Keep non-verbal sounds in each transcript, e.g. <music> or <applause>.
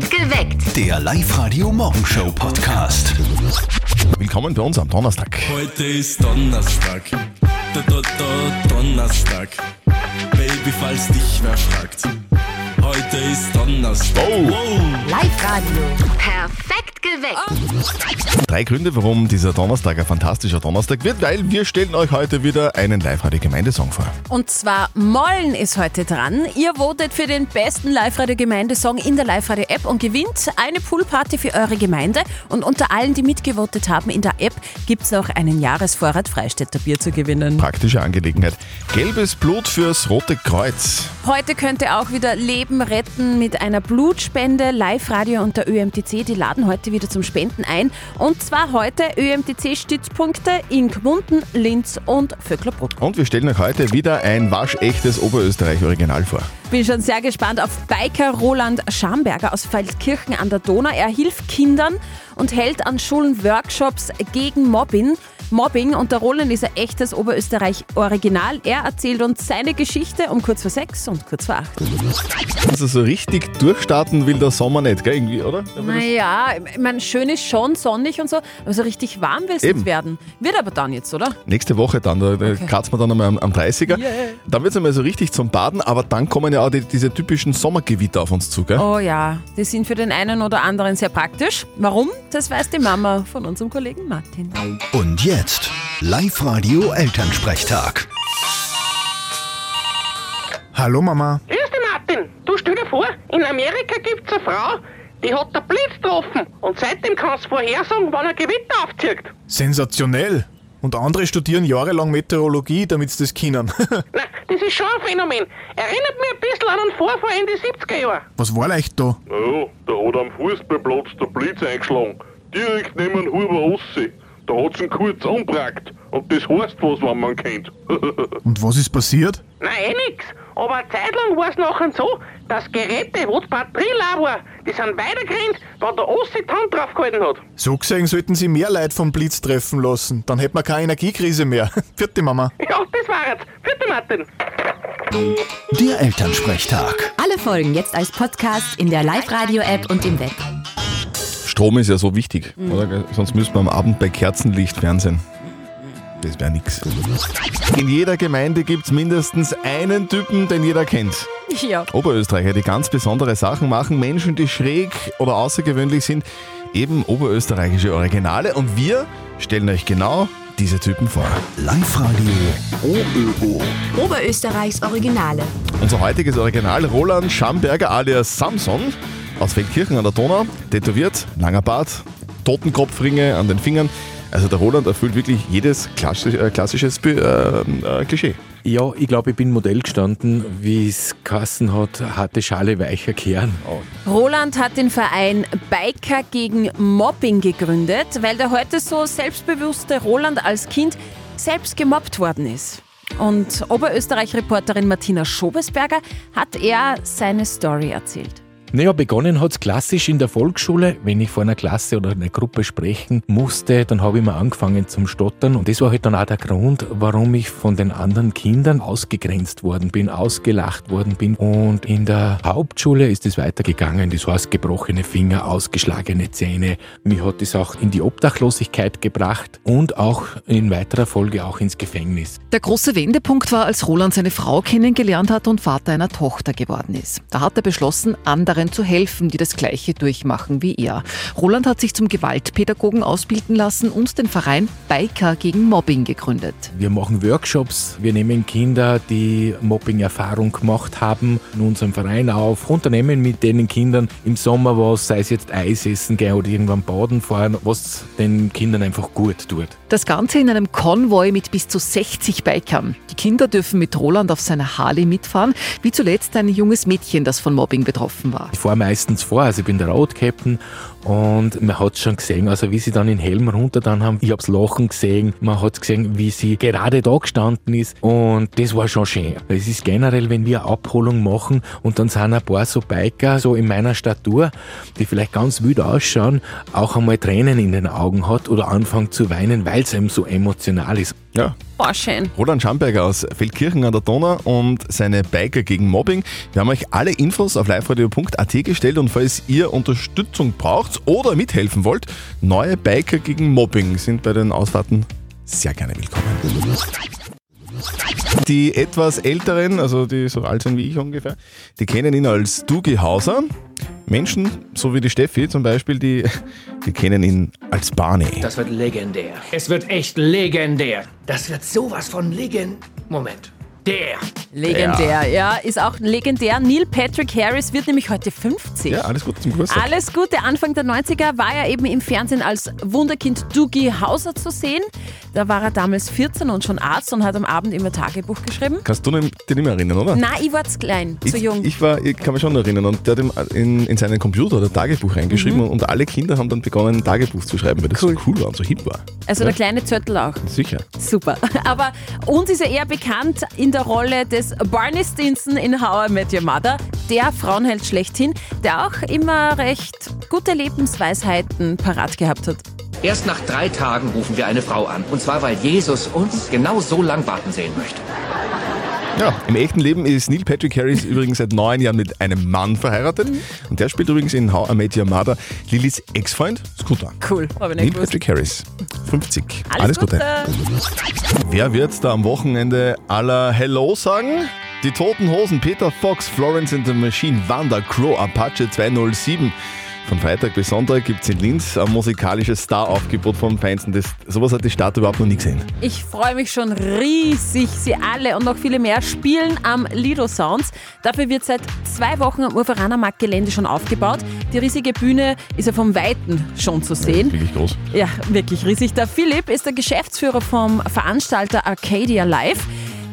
Geweckt. Der Live-Radio-Morgenshow-Podcast. Willkommen bei uns am Donnerstag. Heute ist Donnerstag. Da, da, da, Donnerstag. Baby, falls dich wer fragt. Heute ist Donnerstag. Oh. Live-Radio. Perfekt geweckt. Drei Gründe, warum dieser Donnerstag ein fantastischer Donnerstag wird, weil wir stellen euch heute wieder einen Live-Radio-Gemeindesong vor. Und zwar Mollen ist heute dran. Ihr votet für den besten Live-Radio-Gemeindesong in der Live-Radio-App und gewinnt eine Poolparty für eure Gemeinde. Und unter allen, die mitgevotet haben in der App, gibt es noch einen Jahresvorrat Freistädter Bier zu gewinnen. Praktische Angelegenheit. Gelbes Blut fürs Rote Kreuz. Heute könnt ihr auch wieder Leben retten mit einer Blutspende. Live-Radio und der ÖMTC, die laden heute wieder zum Spenden ein. Und zwar heute ÖMTC-Stützpunkte in Gmunden, Linz und Vöcklerbruck. Und wir stellen euch heute wieder ein waschechtes Oberösterreich-Original vor. Bin schon sehr gespannt auf Biker Roland Schamberger aus Feldkirchen an der Donau. Er hilft Kindern und hält an Schulen Workshops gegen Mobbing. Mobbing und der Roland ist ein echtes Oberösterreich-Original. Er erzählt uns seine Geschichte um kurz vor sechs und kurz vor acht. Also so richtig durchstarten will der Sommer nicht, gell, irgendwie, oder? Naja, ich meine, schön ist schon, sonnig und so, aber so richtig warm will es nicht werden. Wird aber dann jetzt, oder? Nächste Woche dann, da, da kratzen wir dann einmal am, am 30er. Yeah. Dann wird es einmal so richtig zum Baden, aber dann kommen ja auch die, diese typischen Sommergewitter auf uns zu, gell? Oh ja, die sind für den einen oder anderen sehr praktisch. Warum? Das weiß die Mama von unserem Kollegen Martin. Und jetzt Live-Radio-Elternsprechtag. Hallo Mama. Grüß dich, Martin. Du stell dir vor, in Amerika gibt's eine Frau, die hat der Blitz getroffen und seitdem kannst du vorhersagen, wann ein Gewitter aufzieht. Sensationell. Und andere studieren jahrelang Meteorologie, damit sie das können. <laughs> Na, das ist schon ein Phänomen. Erinnert mich ein bisschen an einen Vorfall in die 70er Jahre. Was war leicht da? Ja, da hat am Fußballplatz der Blitz eingeschlagen. Direkt neben dem Huber Ossi. Da hat's ihn kurz angebrackt. Und das heißt was, wenn man kennt. <laughs> Und was ist passiert? Na, eh nix. Aber eine Zeit lang war es nachher so, dass Geräte, wo die Batterie leer war, die sind weitergerannt, wenn der Ossi die Hand draufgehalten hat. So gesehen sollten sie mehr Leute vom Blitz treffen lassen. Dann hätten wir keine Energiekrise mehr. <laughs> Vierte Mama. Ja, das war jetzt. Vierte Martin. Der Elternsprechtag. Alle Folgen jetzt als Podcast in der Live-Radio-App und im Web. Strom ist ja so wichtig, oder? gell? Sonst müssen wir am Abend bei Kerzenlicht fernsehen. Das wäre nix. In jeder Gemeinde gibt es mindestens einen Typen, den jeder kennt. Ja. Oberösterreicher, die ganz besondere Sachen machen, Menschen, die schräg oder außergewöhnlich sind, eben oberösterreichische Originale. Und wir stellen euch genau diese Typen vor. Live-Radio OÖO. Oberösterreichs Originale. Unser heutiges Original Roland Schamberger alias Samson aus Feldkirchen an der Donau, tätowiert, langer Bart, Totenkopfringe an den Fingern. Also der Roland erfüllt wirklich jedes klassisch, äh, klassisches äh, äh, Klischee. Ja, ich glaube, ich bin Modell gestanden, wie es Kassen hat, harte Schale, weicher Kern. Roland hat den Verein Biker gegen Mobbing gegründet, weil der heute so selbstbewusste Roland als Kind selbst gemobbt worden ist. Und Oberösterreich-Reporterin Martina Schobesberger hat er seine Story erzählt. Naja, begonnen hat's klassisch in der Volksschule. Wenn ich vor einer Klasse oder einer Gruppe sprechen musste, dann habe ich mal angefangen zum Stottern. Und das war halt dann auch der Grund, warum ich von den anderen Kindern ausgegrenzt worden bin, ausgelacht worden bin. Und in der Hauptschule ist es weitergegangen. Das heißt, gebrochene Finger, ausgeschlagene Zähne. Mich hat das auch in die Obdachlosigkeit gebracht und auch in weiterer Folge auch ins Gefängnis. Der große Wendepunkt war, als Roland seine Frau kennengelernt hat und Vater einer Tochter geworden ist. Da hat er beschlossen, anderen zu helfen, die das Gleiche durchmachen wie er. Roland hat sich zum Gewaltpädagogen ausbilden lassen und den Verein Biker gegen Mobbing gegründet. Wir machen Workshops, wir nehmen Kinder, die Mobbing-Erfahrung gemacht haben, in unserem Verein auf, unternehmen mit den Kindern im Sommer was, sei es jetzt Eis essen gehen oder irgendwann baden fahren, was den Kindern einfach gut tut. Das Ganze in einem Konvoi mit bis zu 60 Bikern. Die Kinder dürfen mit Roland auf seiner Harley mitfahren, wie zuletzt ein junges Mädchen, das von Mobbing betroffen war. Ich fahre meistens vor, also ich bin der Road-Captain und man hat schon gesehen, also wie sie dann den Helm runter dann haben, ich hab's Lachen gesehen, man hat gesehen, wie sie gerade da gestanden ist und das war schon schön. Es ist generell, wenn wir Abholung machen und dann sind ein paar so Biker, so in meiner Statur, die vielleicht ganz wild ausschauen, auch einmal Tränen in den Augen hat oder anfangen zu weinen, weil es eben so emotional ist. Ja, Boah, schön. Roland Schamberger aus Feldkirchen an der Donau und seine Biker gegen Mobbing. Wir haben euch alle Infos auf liveradio.at gestellt und falls ihr Unterstützung braucht oder mithelfen wollt, neue Biker gegen Mobbing sind bei den Ausfahrten sehr gerne willkommen. Die etwas älteren, also die so alt sind wie ich ungefähr, die kennen ihn als Dugi Hauser. Menschen, so wie die Steffi zum Beispiel, die, die kennen ihn als Barney. Das wird legendär. Es wird echt legendär. Das wird sowas von legend... Moment. Der. Legendär, ja. ist auch legendär. Neil Patrick Harris wird nämlich heute 50. Ja, alles Gute zum Geburtstag. Alles Gute. Anfang der 90er war er eben im Fernsehen als Wunderkind Doogie Hauser zu sehen. Da war er damals 14 und schon Arzt und hat am Abend immer Tagebuch geschrieben. Kannst du dich nicht mehr erinnern, oder? Na, ich war zu klein, zu ich, jung. Ich, war, ich kann mich schon erinnern und der hat in, in seinen Computer ein Tagebuch reingeschrieben Mhm. und, alle Kinder haben dann begonnen, ein Tagebuch zu schreiben, weil das so cool war und so hip war. also ja, der kleine Zöttl auch. Sicher. Super. <laughs> Aber uns ist er eher bekannt in der Rolle des Barney Stinson in How I Met Your Mother, der Frauenheld schlechthin, der auch immer recht gute Lebensweisheiten parat gehabt hat. Erst nach drei Tagen rufen wir eine Frau an. Und zwar, weil Jesus uns genau so lang warten sehen möchte. Ja, im echten Leben ist Neil Patrick Harris <laughs> übrigens seit neun Jahren mit einem Mann verheiratet Mhm. und der spielt übrigens in How I Met Your Mother Lillys Ex-Freund Scooter. Cool, habe ich Neil nicht gewusst. Patrick Harris, 50. Alles, Gute. Wer wird da am Wochenende aller Hello sagen? Die Toten Hosen, Peter Fox, Florence and the Machine, Wanda, Crow, Apache 207. Von Freitag bis Sonntag gibt es in Linz ein musikalisches Star-Aufgebot vom Feinsten. Das, sowas hat die Stadt überhaupt noch nie gesehen. Ich freue mich schon riesig. Sie alle und noch viele mehr spielen am Lido Sounds. Dafür wird seit zwei Wochen am Urveraner Marktgelände schon aufgebaut. Die riesige Bühne ist ja vom Weiten schon zu sehen. Wirklich groß. Ja, wirklich riesig. Der Philipp ist der Geschäftsführer vom Veranstalter Arcadia Live.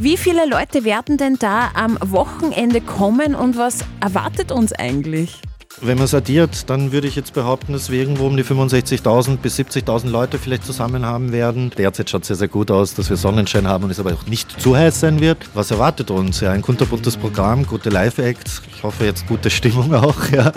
Wie viele Leute werden denn da am Wochenende kommen und was erwartet uns eigentlich? Wenn man es addiert, dann würde ich jetzt behaupten, dass wir irgendwo um die 65.000 bis 70.000 Leute vielleicht zusammen haben werden. Derzeit schaut es sehr, sehr gut aus, dass wir Sonnenschein haben und es aber auch nicht zu heiß sein wird. Was erwartet uns? Ja, ein kunterbuntes Programm, gute Live-Acts. Ich hoffe jetzt gute Stimmung auch, ja.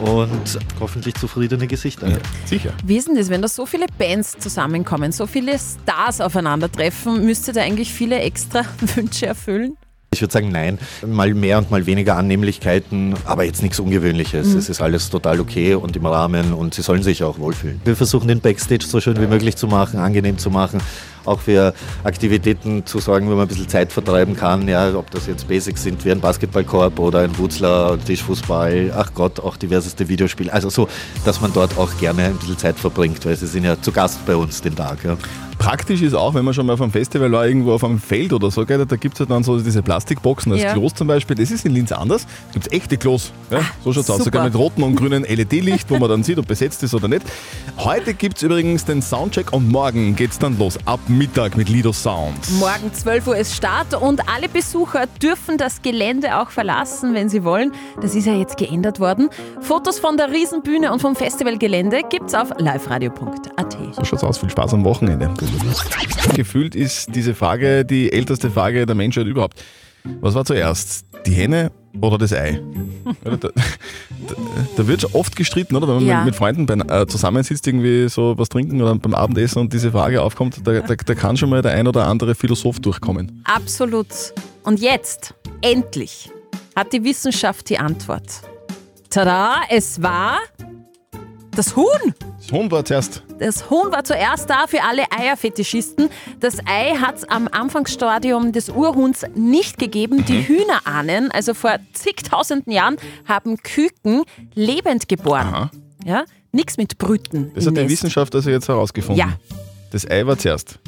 Und hoffentlich zufriedene Gesichter. Ja. Sicher. Wie ist denn das, wenn da so viele Bands zusammenkommen, so viele Stars aufeinandertreffen, müsstet ihr eigentlich viele extra <laughs> Wünsche erfüllen? Ich würde sagen, nein. Mal mehr und mal weniger Annehmlichkeiten, aber jetzt nichts Ungewöhnliches. Mhm. Es ist alles total okay und im Rahmen und sie sollen sich auch wohlfühlen. Wir versuchen den Backstage so schön wie möglich zu machen, angenehm zu machen. Auch für Aktivitäten zu sorgen, wo man ein bisschen Zeit vertreiben kann. Ja, ob das jetzt Basics sind wie ein Basketballkorb oder ein Wutzler, Tischfußball, ach Gott, auch diverseste Videospiele. Also so, dass man dort auch gerne ein bisschen Zeit verbringt, weil sie sind ja zu Gast bei uns den Tag. Ja. Praktisch ist auch, wenn man schon mal auf einem Festival war, irgendwo auf einem Feld oder so, gell, da gibt es ja dann so diese Plastikboxen als Ja. Klos zum Beispiel. Das ist in Linz anders. Da gibt es echte Klos. Ja, so schaut es aus. Sogar mit rotem und grünem LED-Licht, wo man dann sieht, ob besetzt ist oder nicht. Heute gibt es übrigens den Soundcheck und morgen geht es dann los. Ab Mittag mit Lido Sound. Morgen 12 Uhr ist Start und alle Besucher dürfen das Gelände auch verlassen, wenn sie wollen. Das ist ja jetzt geändert worden. Fotos von der Riesenbühne und vom Festivalgelände gibt's auf liveradio.at. So schaut's aus. Viel Spaß am Wochenende. Gefühlt ist diese Frage die älteste Frage der Menschheit überhaupt. Was war zuerst? Die Henne oder das Ei? <laughs> Da, da, da wird schon oft gestritten, oder? Wenn man Ja. mit, Freunden bei, äh, zusammensitzt, irgendwie so was trinken oder beim Abendessen und diese Frage aufkommt, da, da, da kann schon mal der ein oder andere Philosoph durchkommen. Absolut. Und jetzt, endlich, hat die Wissenschaft die Antwort. Tada, es war das Huhn. Das Huhn war zuerst. Das Huhn war zuerst da für alle Eierfetischisten. Das Ei hat es am Anfangsstadium des Urhuhns nicht gegeben. Mhm. Die Hühnerahnen, also vor zigtausenden Jahren, haben Küken lebend geboren. Ja, nichts mit Brüten. Das hat die. Wissenschaft also jetzt herausgefunden. Ja. Das Ei war zuerst.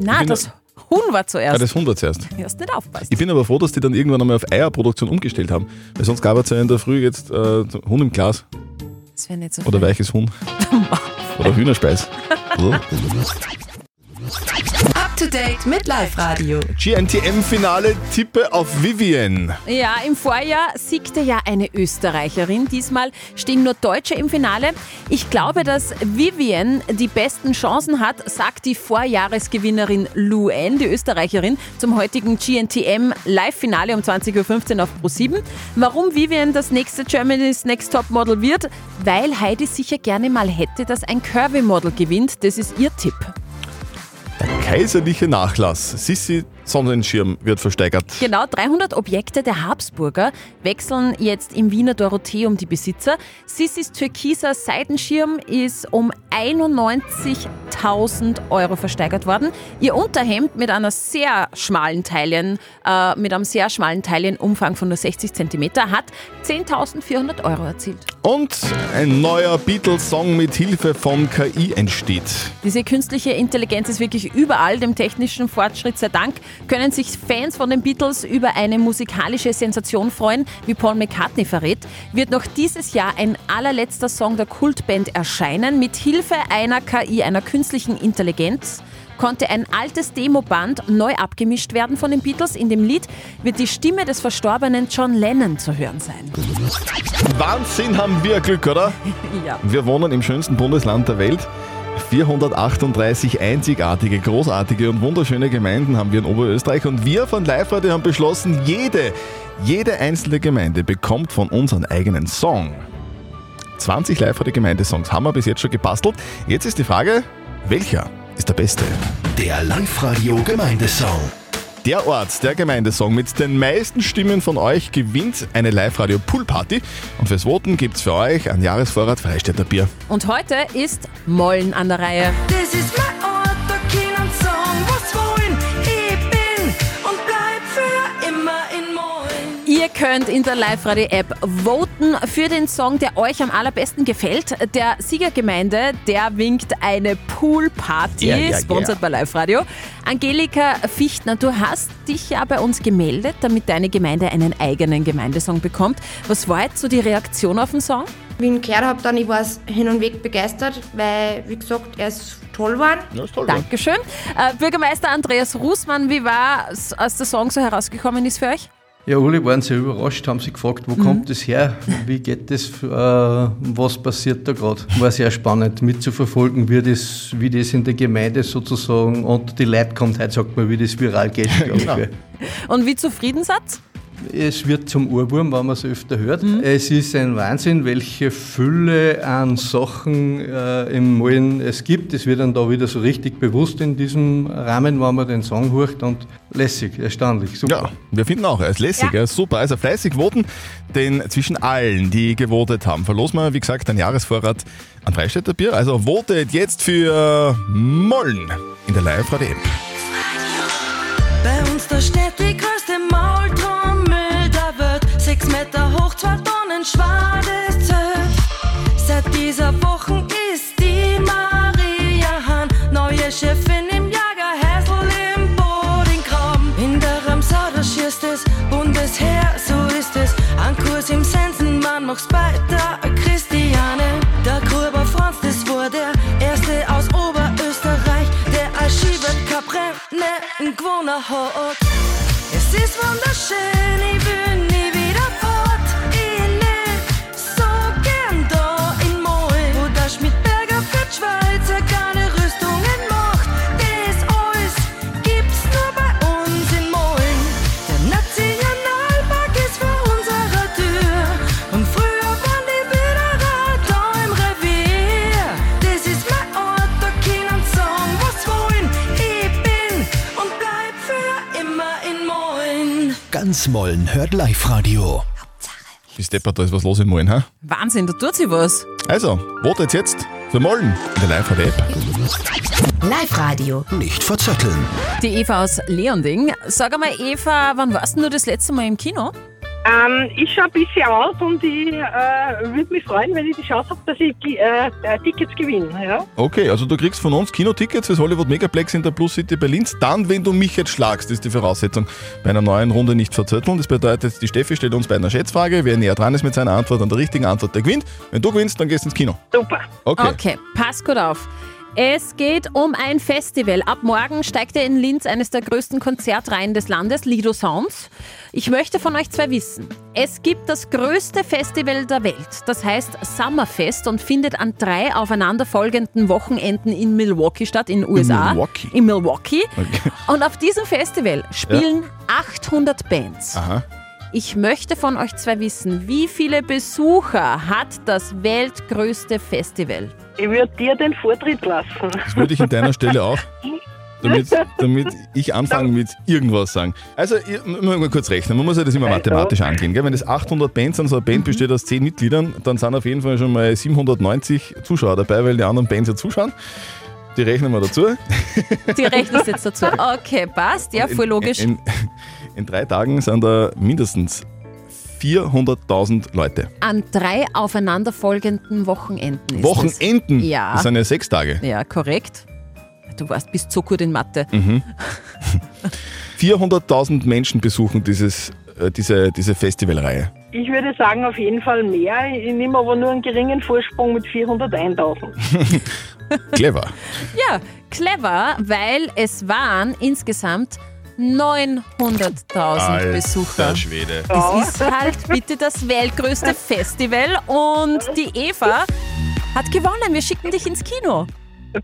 Na, bin- das Huhn war zuerst. Ja, das Huhn war zuerst. Hast nicht aufpasst. Ich bin aber froh, dass die dann irgendwann einmal auf Eierproduktion umgestellt haben. Weil sonst gab es ja in der Früh jetzt äh, Huhn im Glas Das wäre nicht so oder fein. weiches Huhn. <laughs> oder Hühnerspeis. <laughs> To date mit Live Radio. GNTM-Finale Tippe auf Vivian. Ja, im Vorjahr siegte ja eine Österreicherin. Diesmal stehen nur Deutsche im Finale. Ich glaube, dass Vivian die besten Chancen hat, sagt die Vorjahresgewinnerin Luen, die Österreicherin, zum heutigen GNTM Live-Finale um 20.15 Uhr auf Pro7. Warum Vivian das nächste Germany's Next Top Model wird? Weil Heidi sicher gerne mal hätte, dass ein Curvy-Model gewinnt. Das ist ihr Tipp. Kaiserliche Nachlass. Sissi Sonnenschirm wird versteigert. Genau 300 Objekte der Habsburger wechseln jetzt im Wiener Dorotheum die Besitzer. Sissis türkiser Seidenschirm ist um 91.000 Euro versteigert worden. Ihr Unterhemd mit einer sehr schmalen Teilen, äh, mit einem sehr schmalen Teilenumfang von nur 60 cm hat 10.400 Euro erzielt. Und ein neuer Beatles-Song mit Hilfe von KI entsteht. Diese künstliche Intelligenz ist wirklich überall, dem technischen Fortschritt sei Dank können sich Fans von den Beatles über eine musikalische Sensation freuen, wie Paul McCartney verrät. Wird noch dieses Jahr ein allerletzter Song der Kultband erscheinen. Mit Hilfe einer KI, einer künstlichen Intelligenz, konnte ein altes Demoband neu abgemischt werden von den Beatles. In dem Lied wird die Stimme des verstorbenen John Lennon zu hören sein. Wahnsinn haben wir Glück, oder? <laughs> ja. Wir wohnen im schönsten Bundesland der Welt. 438 einzigartige, großartige und wunderschöne Gemeinden haben wir in Oberösterreich und wir von Live Radio haben beschlossen, jede, jede einzelne Gemeinde bekommt von uns einen eigenen Song. 20 Live Radio Gemeindesongs haben wir bis jetzt schon gebastelt. Jetzt ist die Frage, welcher ist der beste? Der Live-Radio Gemeindesong. Der Ort, der Gemeindesong mit den meisten Stimmen von euch gewinnt eine Live-Radio Poolparty. Und fürs Voten gibt's für euch ein Jahresvorrat Freistädter Bier. Und heute ist Mollen an der Reihe. Das ist mein Ort, können sagen, was wollen. Ich bin und bleib für immer in Mollen. Ihr könnt in der Live-Radio-App voten für den Song, der euch am allerbesten gefällt. Der Siegergemeinde, der winkt eine Poolparty, Ja, ja, ja. sponsert bei Live-Radio. Angelika Fichtner, du hast dich ja bei uns gemeldet, damit deine Gemeinde einen eigenen Gemeindesong bekommt. Was war jetzt so die Reaktion auf den Song? Wie ich ihn gehört habe, dann ich war hin und weg begeistert, weil, wie gesagt, er ist toll geworden. Ja, ist toll. Dankeschön. Äh, Bürgermeister Andreas Rußmann, wie war es, als der Song so herausgekommen ist für euch? Ja, alle waren sehr überrascht, haben sich gefragt, wo kommt das her, wie geht das, äh, was passiert da gerade. War sehr spannend mitzuverfolgen, wie das, wie das in der Gemeinde sozusagen und die Leute kommt, heute sagt man, wie das viral geht. Genau. Und wie zufrieden seid Es wird zum Ohrwurm, wenn man es öfter hört. Es ist ein Wahnsinn, welche Fülle an Sachen äh, im Malen es gibt. Es wird dann da wieder so richtig bewusst in diesem Rahmen, wenn man den Song hört und lässig, erstaunlich, super. Ja, wir finden auch, er ist lässig, Ja. er ist super. Also fleißig voten, denn zwischen allen, die gewotet haben, verlosen wir, wie gesagt, einen Jahresvorrat an Freistädter Bier. Also votet jetzt für Mollen in der Live-Radio-App. Bei uns da steht schwares Zelt. Seit dieser Woche ist die Maria Hahn neue Chefin im Jagerhäsl im Bodingraben. In der Ramsau, da schießt es Bundesheer, so ist es. Ein Kurs im Sensenmann mach's bei der Christiane. Der Gruber Franz, das war der erste aus Oberösterreich, der als Skiweltcup-Rennen gewonnen hat. Es ist wunderschön, ich will nie Ganz Mollen hört Live-Radio. Bis deppert, da ist was los in Mollen, ha? Wahnsinn, da tut sich was. Also, votet jetzt für Mollen in der Live-Radio-App. Live-Radio. Nicht verzetteln. Die Eva aus Leonding. Sag einmal, Eva, wann warst denn du das letzte Mal im Kino? Ähm, ich schaue ein bisschen aus und ich äh, würde mich freuen, wenn ich die Chance habe, dass ich äh, äh, Tickets gewinne. Ja? Okay, also du kriegst von uns Kinotickets fürs Hollywood Megaplex in der Plus City Berlins. Dann, wenn du mich jetzt schlagst, ist die Voraussetzung bei einer neuen Runde nicht verzötteln. Das bedeutet, die Steffi stellt uns bei einer Schätzfrage. Wer näher dran ist mit seiner Antwort an der richtigen Antwort, der gewinnt. Wenn du gewinnst, dann gehst du ins Kino. Super. Okay. Okay, pass gut auf. Es geht um ein Festival. Ab morgen steigt er in Linz eines der größten Konzertreihen des Landes, Lido Sounds. Ich möchte von euch zwei wissen. Es gibt das größte Festival der Welt, das heißt Summerfest und findet an drei aufeinanderfolgenden Wochenenden in Milwaukee statt, in den USA. Milwaukee? In Milwaukee. Und auf diesem Festival spielen 800 Bands. Aha. Ich möchte von euch zwei wissen, wie viele Besucher hat das weltgrößte Festival? Ich würde dir den Vortritt lassen. Das würde ich an deiner Stelle auch. damit, damit ich anfange mit irgendwas sagen. Also, ich, muss mal kurz rechnen. Man muss ja das immer mathematisch angehen. Gell? Wenn es 800 Bands sind, so eine Band besteht aus 10 Mitgliedern, dann sind auf jeden Fall schon mal 790 Zuschauer dabei, weil die anderen Bands ja zuschauen. Die rechnen wir dazu. Die rechnest jetzt dazu. <laughs> Okay, passt. Ja, voll logisch. In, in, in drei Tagen sind da mindestens 400.000 Leute. An drei aufeinanderfolgenden Wochenenden ist Wochenenden? Es. Ja. Das sind ja sechs Tage. Ja, korrekt. Du warst, bist so gut in Mathe. Mhm. <laughs> 400.000 Menschen besuchen dieses, äh, diese, diese Festivalreihe. Ich würde sagen, auf jeden Fall mehr. Ich nehme aber nur einen geringen Vorsprung mit 401.000. <laughs> Clever. Ja, clever, weil es waren insgesamt 900.000 Alter Besucher. Schwede. Es ist halt bitte das weltgrößte Festival und die Eva hat gewonnen. Wir schicken dich ins Kino.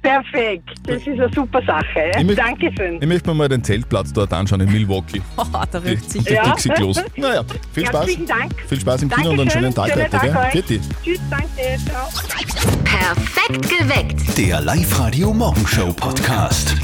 Perfekt, das ist eine super Sache. Ich möcht- Dankeschön. Ich möchte mir mal den Zeltplatz dort anschauen in Milwaukee. <laughs> Oh, da rührt sich. Die Ja. Dixie-Klos. Naja, viel Spaß. Herzlichen Dank. Viel Spaß im Kino und einen schönen Tag Schönen heute. Tag. Vierte. Tschüss, danke. Ciao. Perfekt geweckt. Der Live-Radio Morgenshow Podcast.